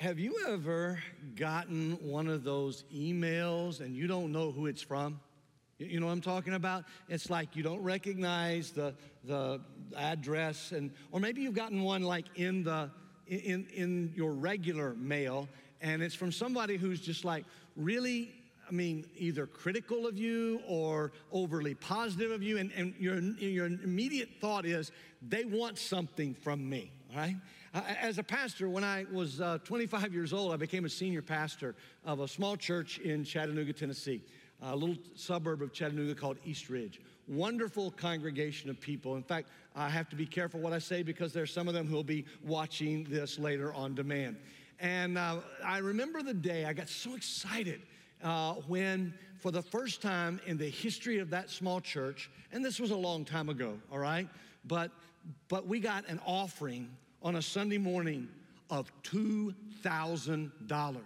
Have you ever gotten one of those emails and you don't know who it's from? You know what I'm talking about? It's like you don't recognize the, the address, and, or maybe you've gotten one like in, the, in, in your regular mail, and it's from somebody who's just like really I mean, either critical of you or overly positive of you, and, and your, your immediate thought is, they want something from me, right? As a pastor, when I was uh, 25 years old, I became a senior pastor of a small church in Chattanooga, Tennessee, a little suburb of Chattanooga called East Ridge. Wonderful congregation of people. In fact, I have to be careful what I say because there's some of them who will be watching this later on demand. And uh, I remember the day I got so excited uh, when, for the first time in the history of that small church, and this was a long time ago, all right, but, but we got an offering on a Sunday morning of $2,000.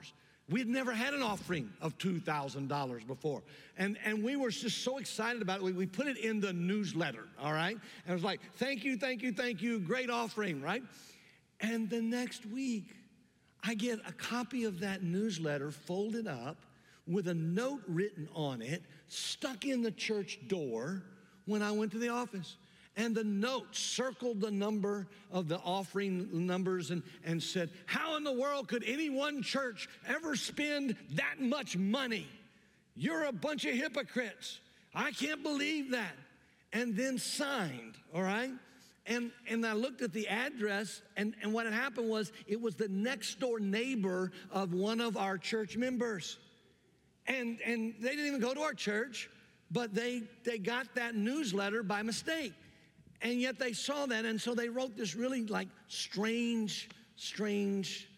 We had never had an offering of $2,000 before. And, and we were just so excited about it. We, we put it in the newsletter, all right? And it was like, thank you, thank you, thank you, great offering, right? And the next week, I get a copy of that newsletter folded up with a note written on it, stuck in the church door when I went to the office. And the note circled the number of the offering numbers and, and said, How in the world could any one church ever spend that much money? You're a bunch of hypocrites. I can't believe that. And then signed, all right? And, and I looked at the address, and, and what had happened was it was the next door neighbor of one of our church members. And, and they didn't even go to our church, but they, they got that newsletter by mistake. And yet they saw that, and so they wrote this really like strange, strange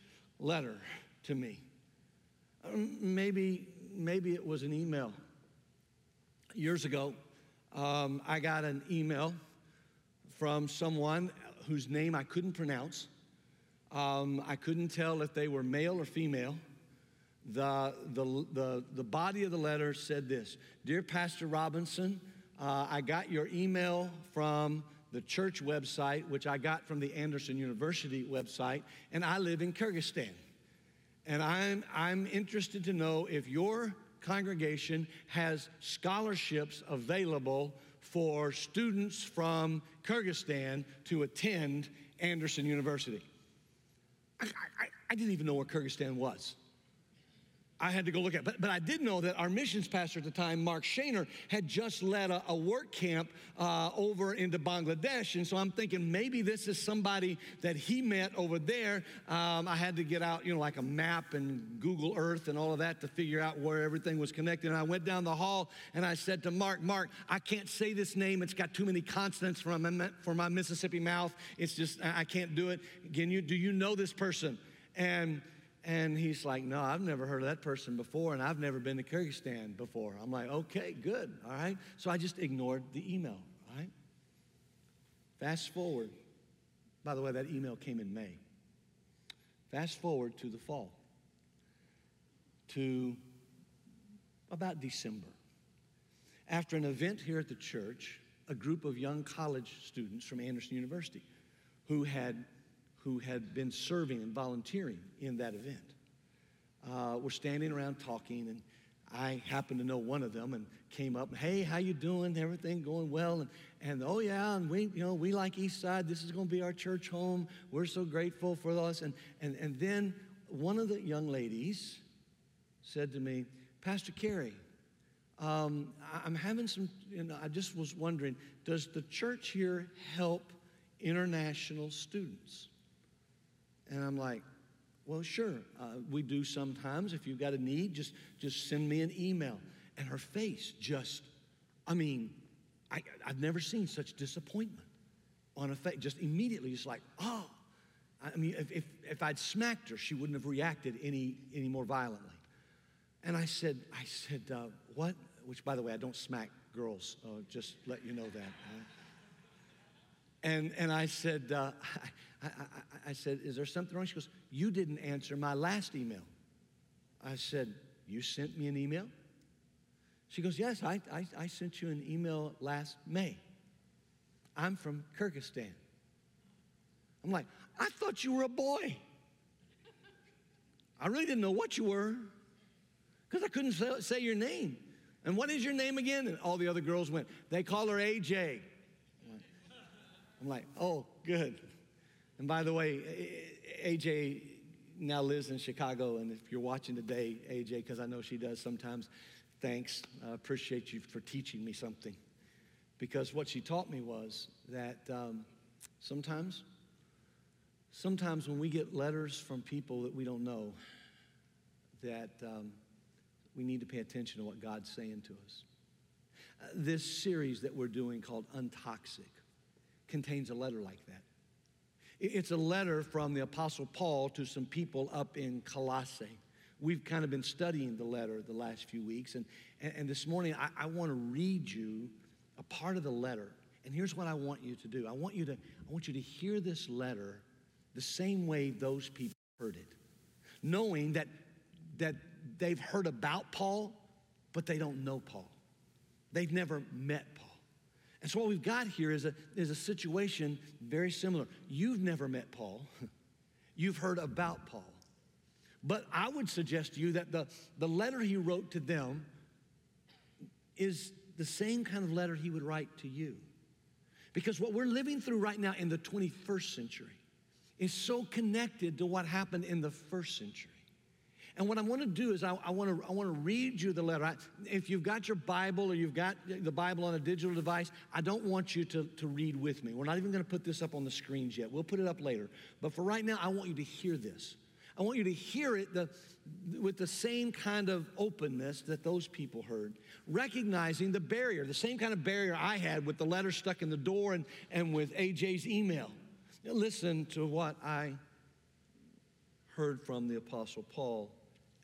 letter to me. Um, maybe, maybe it was an email. Years ago, um, I got an email from someone whose name I couldn't pronounce. Um, I couldn't tell if they were male or female the, the, the, the body of the letter said this Dear Pastor Robinson, uh, I got your email from the church website, which I got from the Anderson University website, and I live in Kyrgyzstan. And I'm, I'm interested to know if your congregation has scholarships available for students from Kyrgyzstan to attend Anderson University. I, I, I didn't even know where Kyrgyzstan was. I had to go look at. But, but I did know that our missions pastor at the time, Mark Shaner, had just led a, a work camp uh, over into Bangladesh. And so I'm thinking maybe this is somebody that he met over there. Um, I had to get out, you know, like a map and Google Earth and all of that to figure out where everything was connected. And I went down the hall and I said to Mark, Mark, I can't say this name. It's got too many consonants for my, for my Mississippi mouth. It's just, I can't do it. Can you, do you know this person? And and he's like, No, I've never heard of that person before, and I've never been to Kyrgyzstan before. I'm like, Okay, good, all right. So I just ignored the email, right? Fast forward. By the way, that email came in May. Fast forward to the fall, to about December. After an event here at the church, a group of young college students from Anderson University who had who had been serving and volunteering in that event uh, were standing around talking, and I happened to know one of them and came up hey, how you doing? Everything going well? And, and oh yeah, and we, you know, we like East Side. This is going to be our church home. We're so grateful for us. And, and, and then one of the young ladies said to me, Pastor Carey, um, I'm having some, you know, I just was wondering, does the church here help international students? And I'm like, well, sure, uh, we do sometimes. If you've got a need, just, just send me an email. And her face just, I mean, I, I've never seen such disappointment on a face, just immediately, just like, oh. I mean, if, if, if I'd smacked her, she wouldn't have reacted any, any more violently. And I said, I said, uh, what? Which, by the way, I don't smack girls, uh, just let you know that. Right? And, and I said, uh, I, I, I said, Is there something wrong? She goes, You didn't answer my last email. I said, You sent me an email? She goes, Yes, I, I, I sent you an email last May. I'm from Kyrgyzstan. I'm like, I thought you were a boy. I really didn't know what you were because I couldn't say, say your name. And what is your name again? And all the other girls went, They call her AJ. I'm like, Oh, good. And by the way, AJ now lives in Chicago. And if you're watching today, AJ, because I know she does sometimes, thanks. I appreciate you for teaching me something. Because what she taught me was that um, sometimes, sometimes when we get letters from people that we don't know, that um, we need to pay attention to what God's saying to us. Uh, this series that we're doing called Untoxic contains a letter like that. It's a letter from the Apostle Paul to some people up in Colossae. We've kind of been studying the letter the last few weeks, and, and, this morning I, I want to read you a part of the letter. And here's what I want you to do I want you to, I want you to hear this letter the same way those people heard it, knowing that, that they've heard about Paul, but they don't know Paul. They've never met Paul. And so what we've got here is a, is a situation very similar. You've never met Paul. You've heard about Paul. But I would suggest to you that the, the letter he wrote to them is the same kind of letter he would write to you. Because what we're living through right now in the 21st century is so connected to what happened in the first century. And what I want to do is I, I, want to I want to read you the letter. I, if you've got your Bible or you've got the Bible on a digital device, I don't want you to, to read with me. We're not even going to put this up on the screens yet. We'll put it up later. But for right now, I want you to hear this. I want you to hear it the, with the same kind of openness that those people heard, recognizing the barrier, the same kind of barrier I had with the letter stuck in the door and, and with AJ's email. Listen to what I heard from the Apostle Paul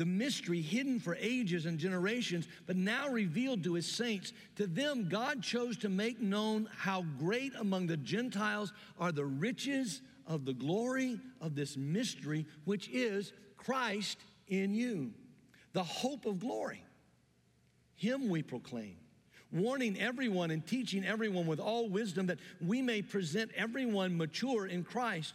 the mystery hidden for ages and generations, but now revealed to his saints. To them, God chose to make known how great among the Gentiles are the riches of the glory of this mystery, which is Christ in you, the hope of glory. Him we proclaim warning everyone and teaching everyone with all wisdom that we may present everyone mature in Christ.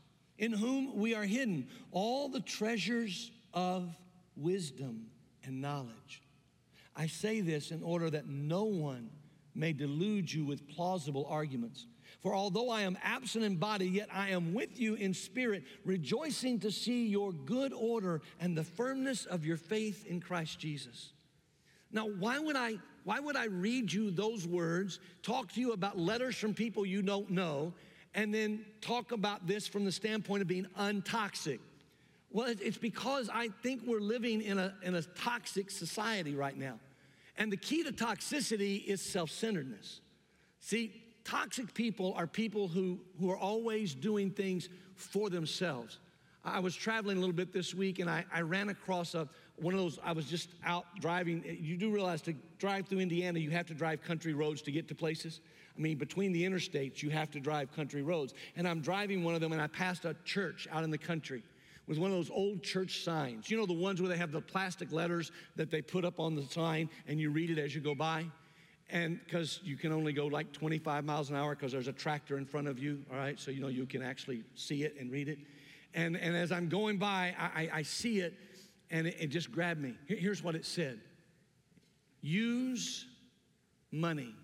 in whom we are hidden all the treasures of wisdom and knowledge. I say this in order that no one may delude you with plausible arguments. For although I am absent in body, yet I am with you in spirit, rejoicing to see your good order and the firmness of your faith in Christ Jesus. Now, why would I why would I read you those words, talk to you about letters from people you don't know, and then talk about this from the standpoint of being untoxic? Well, it's because I think we're living in a, in a toxic society right now. And the key to toxicity is self centeredness. See, toxic people are people who, who are always doing things for themselves. I was traveling a little bit this week and I, I ran across a, one of those, I was just out driving. You do realize to drive through Indiana, you have to drive country roads to get to places. I mean, between the interstates, you have to drive country roads. And I'm driving one of them, and I passed a church out in the country with one of those old church signs. You know, the ones where they have the plastic letters that they put up on the sign, and you read it as you go by? And because you can only go like 25 miles an hour because there's a tractor in front of you, all right? So, you know, you can actually see it and read it. And, and as I'm going by, I, I see it, and it, it just grabbed me. Here's what it said Use money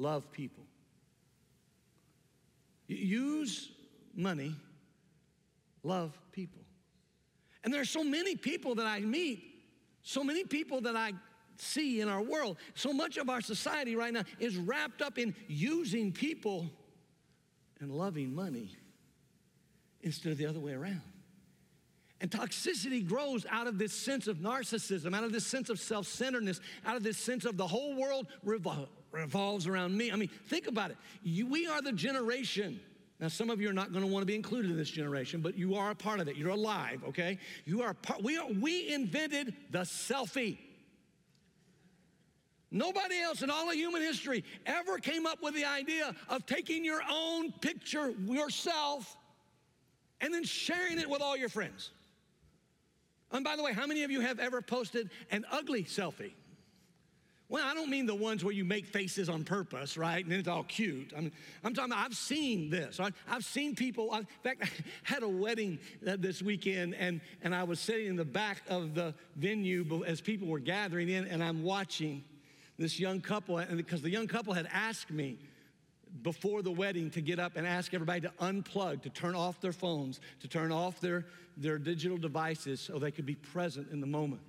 love people. Use money, love people. And there are so many people that I meet, so many people that I see in our world. So much of our society right now is wrapped up in using people and loving money instead of the other way around. And toxicity grows out of this sense of narcissism, out of this sense of self centeredness, out of this sense of the whole world revol- revolves around me. I mean, think about it. You, we are the generation. Now, some of you are not going to want to be included in this generation, but you are a part of it. You're alive, okay? You are part. We, are, we invented the selfie. Nobody else in all of human history ever came up with the idea of taking your own picture yourself and then sharing it with all your friends. And by the way, how many of you have ever posted an ugly selfie? Well, I don't mean the ones where you make faces on purpose, right? And then it's all cute. I mean, I'm talking about, I've seen this. Right? I've seen people, in fact, I had a wedding uh, this weekend, and, and I was sitting in the back of the venue as people were gathering in, and I'm watching this young couple, and because the young couple had asked me before the wedding to get up and ask everybody to unplug, to turn off their phones, to turn off their, their digital devices so they could be present in the moment.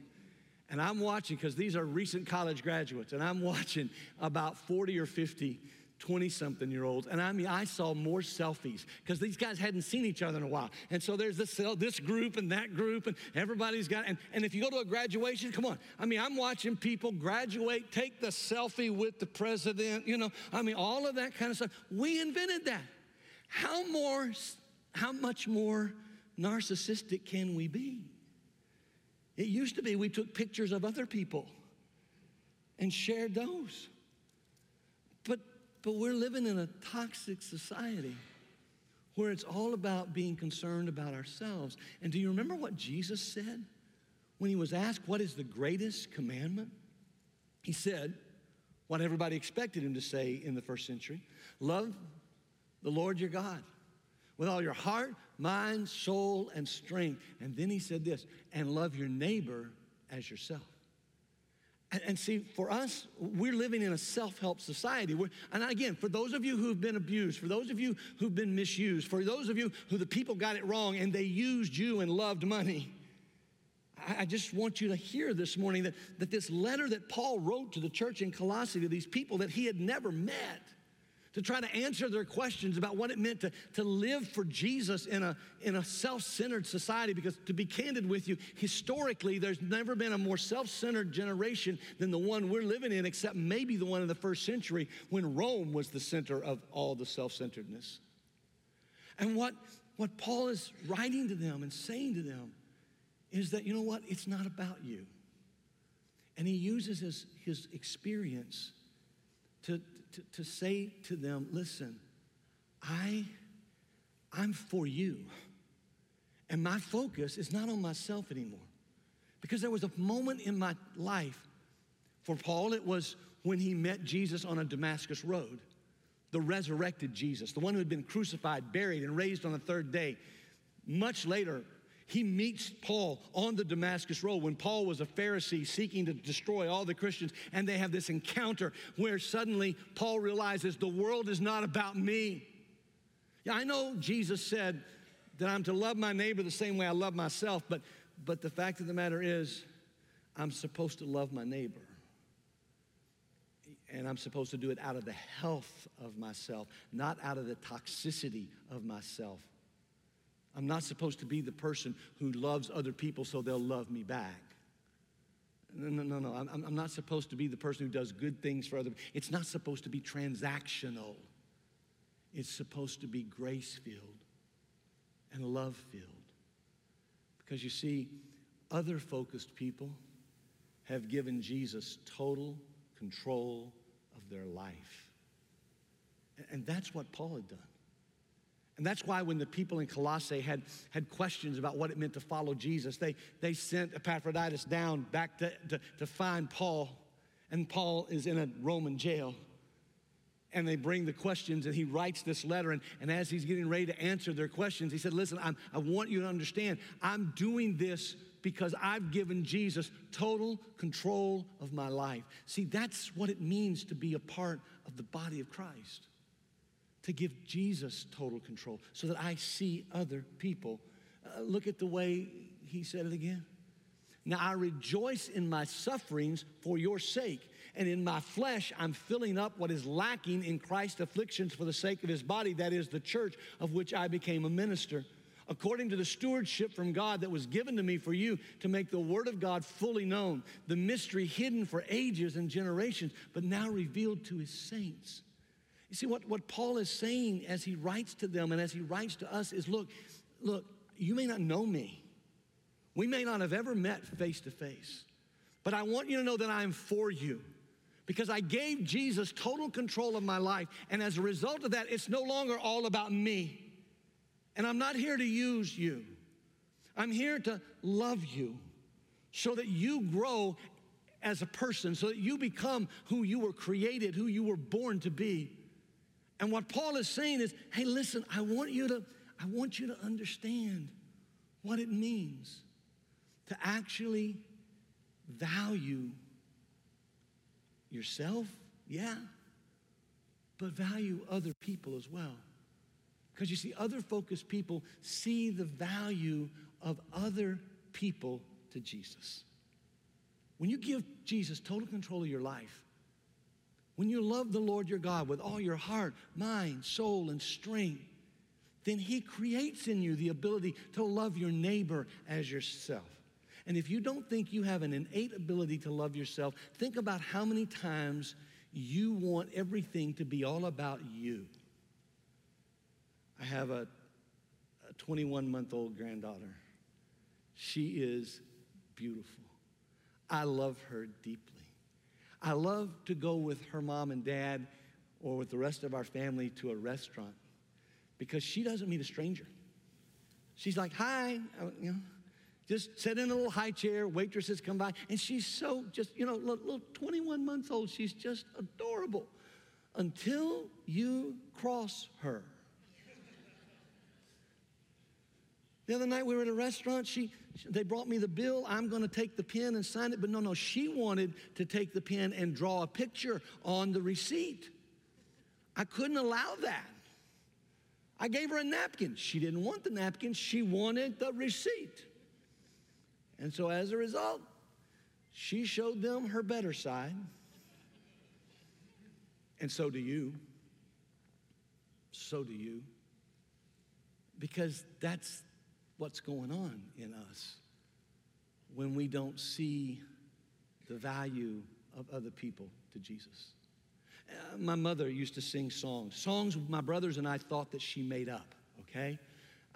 And I'm watching, because these are recent college graduates, and I'm watching about 40 or 50 20 something year olds. And I mean, I saw more selfies because these guys hadn't seen each other in a while. And so there's this, oh, this group and that group, and everybody's got, and, and if you go to a graduation, come on. I mean, I'm watching people graduate, take the selfie with the president, you know, I mean, all of that kind of stuff. We invented that. How more, how much more narcissistic can we be? It used to be we took pictures of other people and shared those. But but we're living in a toxic society where it's all about being concerned about ourselves. And do you remember what Jesus said when he was asked, What is the greatest commandment? He said, what everybody expected him to say in the first century love the Lord your God with all your heart, mind, soul, and strength. And then he said this, and love your neighbor as yourself. And, see, for us, we're living in a self help society. We're, and again, for those of you who've been abused, for those of you who've been misused, for those of you who the people got it wrong and they used you and loved money, I, I just want you to hear this morning that, that this letter that Paul wrote to the church in Colossae to these people that he had never met to try to answer their questions about what it meant to, to live for Jesus in a, in a self centered society. Because to be candid with you, historically, there's never been a more self centered generation than the one we're living in, except maybe the one in the first century when Rome was the center of all the self centeredness. And what, what Paul is writing to them and saying to them is that, you know what, it's not about you. And he uses his, his experience to, to, to say to them, listen, I, I'm for you. And my focus is not on myself anymore. Because there was a moment in my life, for Paul, it was when he met Jesus on a Damascus road, the resurrected Jesus, the one who had been crucified, buried, and raised on the third day. Much later, he meets Paul on the Damascus Road when Paul was a Pharisee seeking to destroy all the Christians. And they have this encounter where suddenly Paul realizes the world is not about me. Yeah, I know Jesus said that I'm to love my neighbor the same way I love myself, but, but the fact of the matter is, I'm supposed to love my neighbor. And I'm supposed to do it out of the health of myself, not out of the toxicity of myself. I'm not supposed to be the person who loves other people so they'll love me back. No, no, no, no. I'm, I'm not supposed to be the person who does good things for other people. It's not supposed to be transactional. It's supposed to be grace filled and love filled. Because you see, other focused people have given Jesus total control of their life. And that's what Paul had done. And that's why when the people in Colossae had, had questions about what it meant to follow Jesus, they, they sent Epaphroditus down back to, to, to find Paul. And Paul is in a Roman jail. And they bring the questions, and he writes this letter. And, and as he's getting ready to answer their questions, he said, Listen, I'm, I want you to understand, I'm doing this because I've given Jesus total control of my life. See, that's what it means to be a part of the body of Christ to give Jesus total control so that I see other people. Uh, look at the way he said it again. Now I rejoice in my sufferings for your sake. And in my flesh, I'm filling up what is lacking in Christ's afflictions for the sake of his body, that is the church of which I became a minister. According to the stewardship from God that was given to me for you to make the word of God fully known, the mystery hidden for ages and generations, but now revealed to his saints. You see, what, what Paul is saying as he writes to them and as he writes to us is look, look, you may not know me. We may not have ever met face to face, but I want you to know that I am for you because I gave Jesus total control of my life. And as a result of that, it's no longer all about me. And I'm not here to use you, I'm here to love you so that you grow as a person, so that you become who you were created, who you were born to be. And what Paul is saying is, hey, listen, I want you to, I want you to understand what it means to actually value yourself, yeah, but value other people as well. Because you see, other focused people see the value of other people to Jesus. When you give Jesus total control of your life, when you love the Lord your God with all your heart, mind, soul, and strength, then He creates in you the ability to love your neighbor as yourself. And if you don't think you have an innate ability to love yourself, think about how many times you want everything to be all about you. I have a 21 month old granddaughter. She is beautiful. I love her deeply. I love to go with her mom and dad or with the rest of our family to a restaurant because she doesn't meet a stranger. She's like, hi, uh, you know, just sit in a little high chair, waitresses come by, and she's so just, you know, little 21 months old, she's just adorable until you cross her. The other night we were at a restaurant. She, they brought me the bill. I'm going to take the pen and sign it. But no, no, she wanted to take the pen and draw a picture on the receipt. I couldn't allow that. I gave her a napkin. She didn't want the napkin. She wanted the receipt. And so as a result, she showed them her better side. And so do you. So do you. Because that's what's going on in us when we don't see the value of other people to Jesus. Uh, my mother used to sing songs, songs my brothers and I thought that she made up, okay?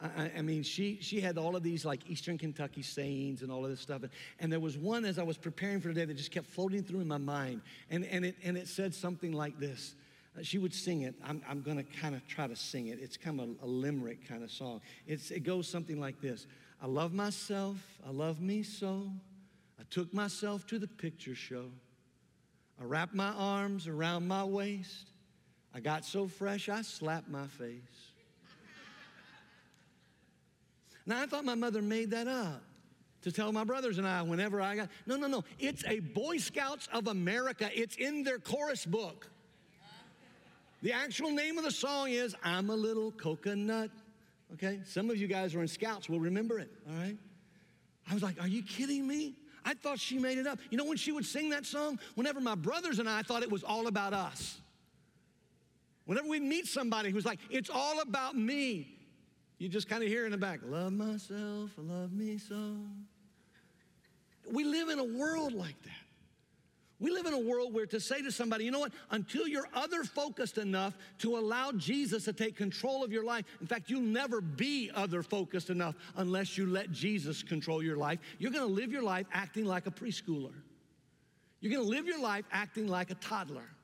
I, I, mean, she, she had all of these like Eastern Kentucky sayings and all of this stuff. And, and there was one as I was preparing for today that just kept floating through in my mind. And, and, it, and it said something like this. She would sing it. I'm, I'm going to kind of try to sing it. It's kind of a, a limerick kind of song. It's, it goes something like this I love myself. I love me so. I took myself to the picture show. I wrapped my arms around my waist. I got so fresh, I slapped my face. Now, I thought my mother made that up to tell my brothers and I whenever I got. No, no, no. It's a Boy Scouts of America, it's in their chorus book. The actual name of the song is I'm a Little Coconut. Okay? Some of you guys who are in Scouts will remember it, all right? I was like, Are you kidding me? I thought she made it up. You know when she would sing that song? Whenever my brothers and I thought it was all about us. Whenever we meet somebody who's like, It's all about me, you just kind of hear in the back, love myself, love me so. We live in a world like that. We live in a world where to say to somebody, you know what, until you're other focused enough to allow Jesus to take control of your life, in fact, you'll never be other focused enough unless you let Jesus control your life. You're gonna live your life acting like a preschooler. You're gonna live your life acting like a toddler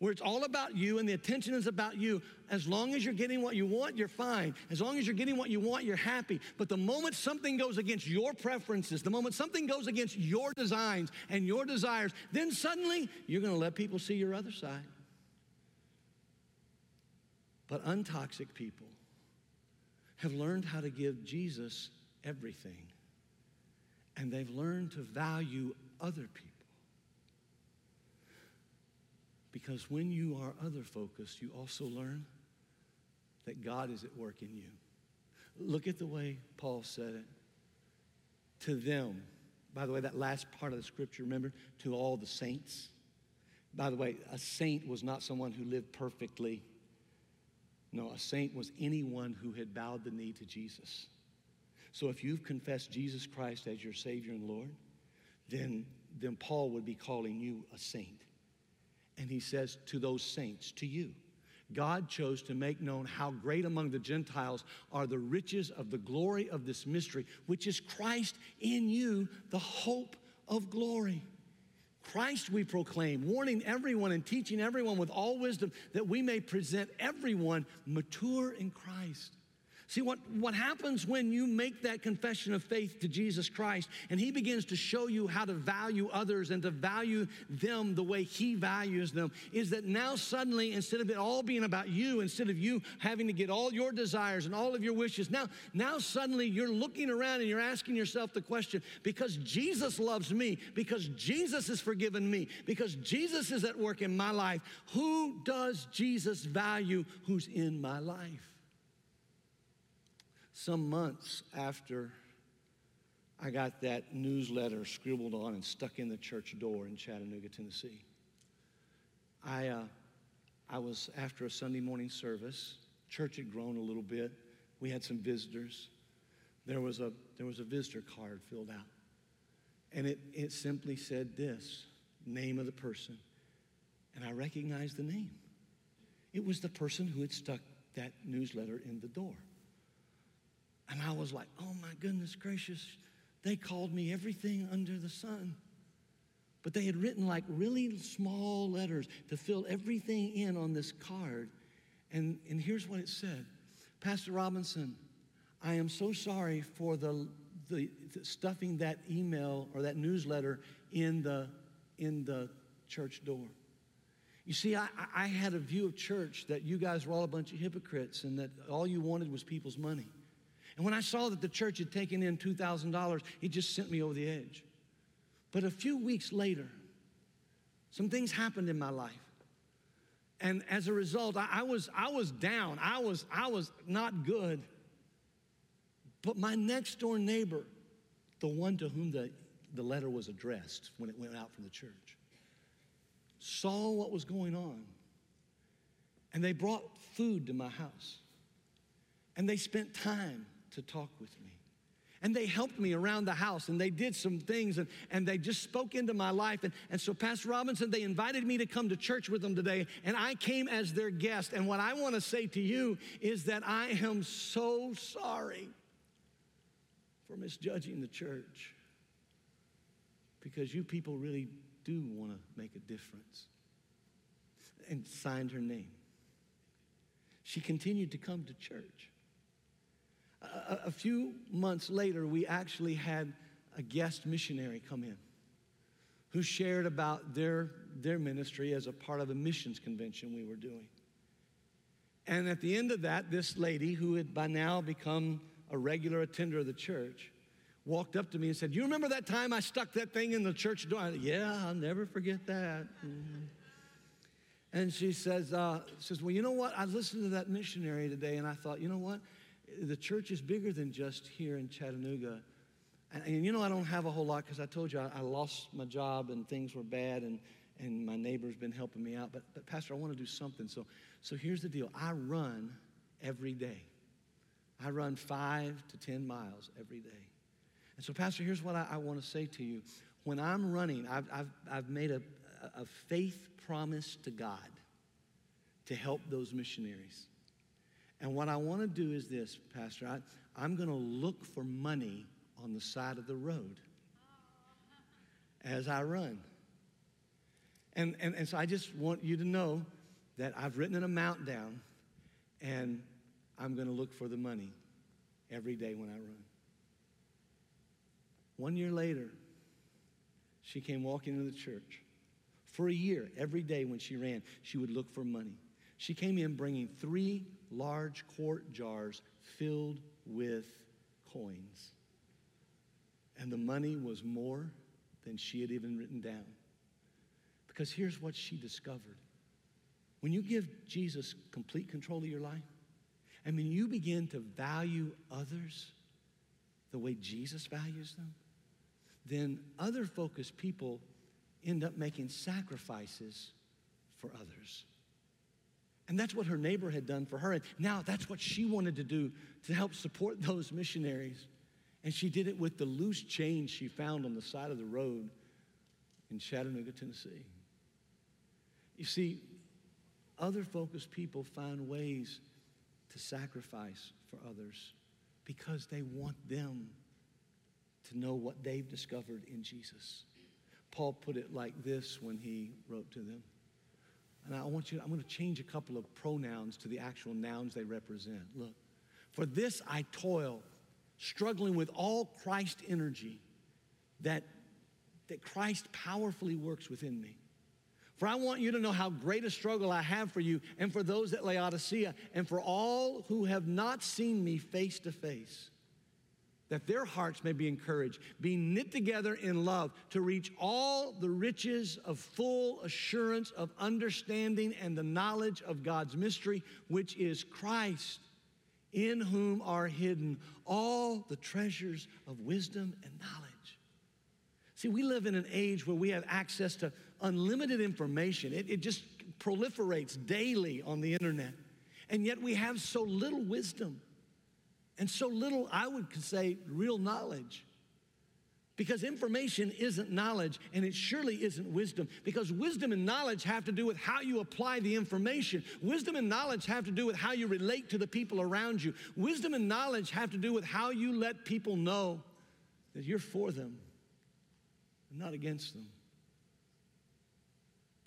where it's all about you and the attention is about you. As long as you're getting what you want, you're fine. As long as you're getting what you want, you're happy. But the moment something goes against your preferences, the moment something goes against your designs and your desires, then suddenly you're going to let people see your other side. But untoxic people have learned how to give Jesus everything, and they've learned to value other people. Because when you are other focused, you also learn that God is at work in you. Look at the way Paul said it. To them, By the way, that last part of the scripture, remember, to all the saints. By the way, a saint was not someone who lived perfectly. No, a saint was anyone who had bowed the knee to Jesus. So if you've confessed Jesus Christ as your Savior and Lord, then, then Paul would be calling you a saint. And he says to those saints, to you, God chose to make known how great among the Gentiles are the riches of the glory of this mystery, which is Christ in you, the hope of glory. Christ we proclaim, warning everyone and teaching everyone with all wisdom that we may present everyone mature in Christ. See, what, what happens when you make that confession of faith to Jesus Christ and He begins to show you how to value others and to value them the way He values them is that now suddenly, instead of it all being about you, instead of you having to get all your desires and all of your wishes, now, now suddenly you're looking around and you're asking yourself the question because Jesus loves me, because Jesus has forgiven me, because Jesus is at work in my life, who does Jesus value who's in my life? Some months after I got that newsletter scribbled on and stuck in the church door in Chattanooga, Tennessee, I, uh, I was after a Sunday morning service. Church had grown a little bit. We had some visitors. There was a, there was a visitor card filled out. And it, it simply said this name of the person. And I recognized the name. It was the person who had stuck that newsletter in the door. And I was like, oh my goodness gracious, they called me everything under the sun. But they had written like really small letters to fill everything in on this card. And, and here's what it said Pastor Robinson, I am so sorry for the, the, the stuffing that email or that newsletter in the, in the church door. You see, I, I had a view of church that you guys were all a bunch of hypocrites and that all you wanted was people's money. And when I saw that the church had taken in $2,000, it just sent me over the edge. But a few weeks later, some things happened in my life. And as a result, I, I, was, I was down. I was, I was not good. But my next door neighbor, the one to whom the, the letter was addressed when it went out from the church, saw what was going on. And they brought food to my house. And they spent time to talk with me. And they helped me around the house and they did some things and, and they just spoke into my life. And, and so, Pastor Robinson, they invited me to come to church with them today, and I came as their guest. And what I want to say to you is that I am so sorry for misjudging the church because you people really do want to make a difference. And signed her name. She continued to come to church a, a few months later, we actually had a guest missionary come in who shared about their, their ministry as a part of a missions convention we were doing. And at the end of that, this lady, who had by now become a regular attender of the church, walked up to me and said, You remember that time I stuck that thing in the church door? Said, yeah, I'll never forget that. And she says, uh, says, Well, you know what? I listened to that missionary today and I thought, you know what? The church is bigger than just here in Chattanooga. And, and you know, I don't have a whole lot because I told you I, I, lost my job and things were bad and, and my neighbor's been helping me out. But, but Pastor, I want to do something. So, so here's the deal I run every day. I run five to 10 miles every day. And so, Pastor, here's what I, I want to say to you. When I'm running, I've, I've, I've made a, a faith promise to God to help those missionaries. And what I want to do is this, Pastor. I, I'm going to look for money on the side of the road as I run. And, and, and so I just want you to know that I've written an amount down and I'm going to look for the money every day when I run. One year later, she came walking into the church. For a year, every day when she ran, she would look for money. She came in bringing three large quart jars filled with coins. And the money was more than she had even written down. Because here's what she discovered when you give Jesus complete control of your life, and when you begin to value others the way Jesus values them, then other focused people end up making sacrifices for others. And that's what her neighbor had done for her. And now that's what she wanted to do to help support those missionaries. And she did it with the loose change she found on the side of the road in Chattanooga, Tennessee. You see, other focused people find ways to sacrifice for others because they want them to know what they've discovered in Jesus. Paul put it like this when he wrote to them. And I want you, I'm going to change a couple of pronouns to the actual nouns they represent. Look, for this I toil, struggling with all Christ energy that, that Christ powerfully works within me. For I want you to know how great a struggle I have for you and for those at Laodicea and for all who have not seen me face to face, that their hearts may be encouraged, being knit together in love to reach all the riches of full assurance of understanding and the knowledge of God's mystery, which is Christ, in whom are hidden all the treasures of wisdom and knowledge. See, we live in an age where we have access to unlimited information. It, it just proliferates daily on the internet. And yet we have so little wisdom and so little, I would say, real knowledge. Because information isn't knowledge, and it surely isn't wisdom. Because wisdom and knowledge have to do with how you apply the information. Wisdom and knowledge have to do with how you relate to the people around you. Wisdom and knowledge have to do with how you let people know that you're for them and not against them.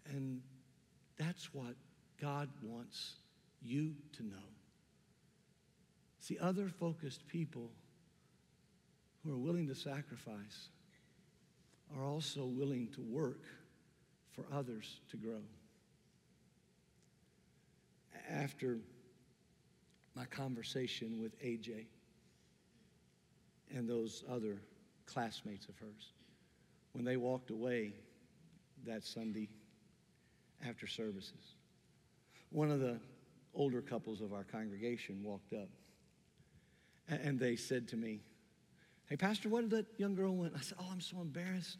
And that's what God wants you to know. See, other focused people who are willing to sacrifice are also willing to work for others to grow. After my conversation with AJ and those other classmates of hers, when they walked away that Sunday after services. One of the older couples of our congregation walked up and they said to me, Hey, Pastor, what did that young girl want? I said, Oh, I'm so embarrassed.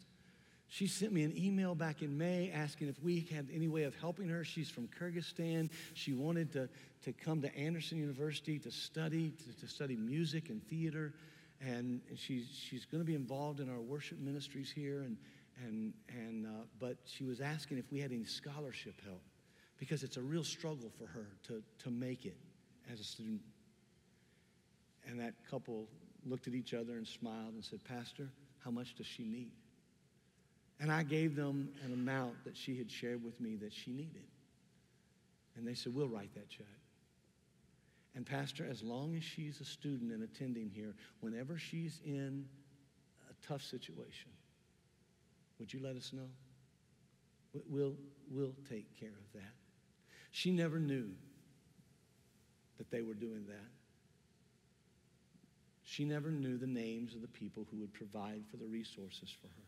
She sent me an email back in May asking if we had any way of helping her. She's from Kyrgyzstan. She wanted to, to come to Anderson University to study, to, to study music and theater. And, she's, she's going to be involved in our worship ministries here. And, and, and, uh, but she was asking if we had any scholarship help because it's a real struggle for her to, to make it as a student. And that couple looked at each other and smiled and said, Pastor, how much does she need? And I gave them an amount that she had shared with me that she needed. And they said, We'll write that check. And, Pastor, as long as she's a student and attending here, whenever she's in a tough situation, would you let us know? We'll, we'll take care of that. She never knew that they were doing that. She never knew the names of the people who would provide for the resources for her.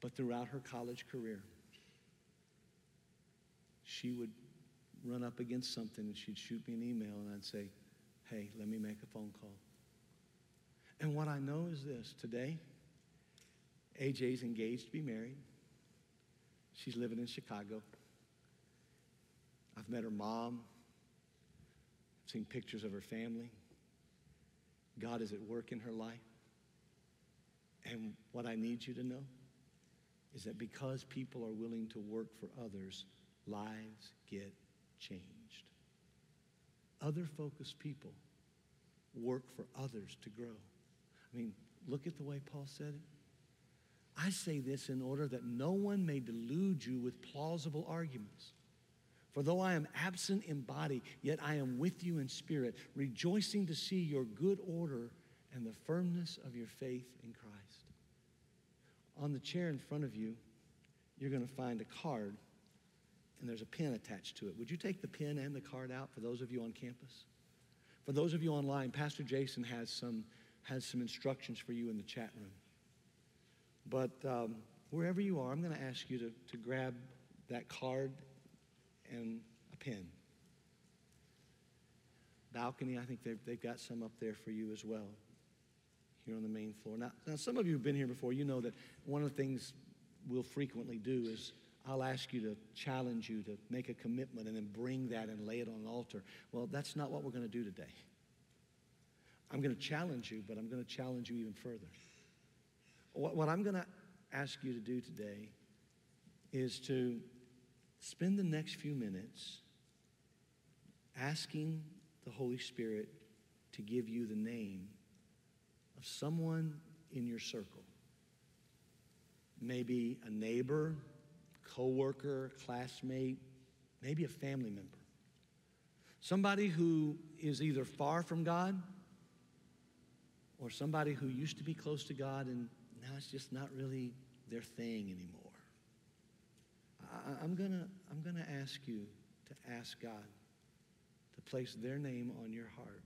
But throughout her college career, she would run up against something and she'd shoot me an email and I'd say, hey, let me make a phone call. And what I know is this today, AJ's engaged to be married. She's living in Chicago. I've met her mom, I've seen pictures of her family. God is at work in her life. And what I need you to know is that because people are willing to work for others, lives get changed. Other focused people work for others to grow. I mean, look at the way Paul said it. I say this in order that no one may delude you with plausible arguments. For though I am absent in body, yet I am with you in spirit, rejoicing to see your good order and the firmness of your faith in Christ. On the chair in front of you, you're going to find a card, and there's a pen attached to it. Would you take the pen and the card out for those of you on campus? For those of you online, Pastor Jason has some, has some instructions for you in the chat room. But um, wherever you are, I'm going to ask you to, to grab that card and a pen. Balcony, I think they've, they've got some up there for you as well. here on the main floor. Now, now, some of you have been here before. You know that one of the things we'll frequently do is I'll ask you to challenge you to make a commitment and then bring that and lay it on an altar. Well, that's not what we're going to do today. I'm going to challenge you, but I'm going to challenge you even further. What, what I'm going to ask you to do today is to spend the next few minutes asking the Holy Spirit to give you the name of someone in your circle. Maybe a neighbor, coworker, classmate, maybe a family member. Somebody who is either far from God or somebody who used to be close to God and now it's just not really their thing anymore. I, am gonna, I'm gonna ask you to ask God to place their name on your heart.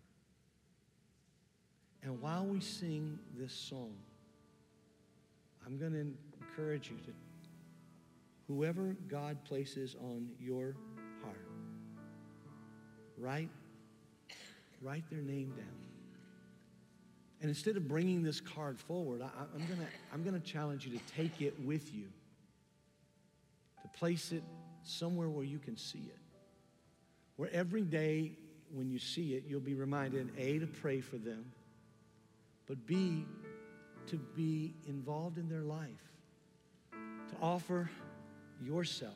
And while we sing this song, I'm going to encourage you to, whoever God places on your heart, write, write their name down. And instead of bringing this card forward, I, am going to I'm going to challenge you to take it with you, to place it somewhere where you can see it. Where every day when you see it, you'll be reminded A, to pray for them, but B, to be involved in their life, to offer yourself,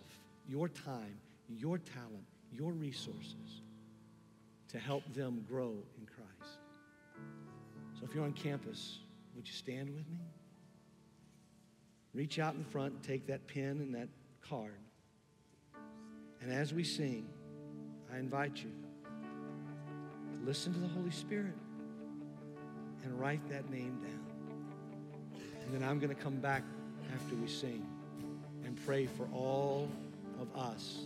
your time, your talent, your resources to help them grow in Christ. So if you're on campus, would you stand with me? Reach out in front, take that pen and that card. And as we sing, I invite you to listen to the Holy Spirit and write that name down. And then I'm going to come back after we sing and pray for all of us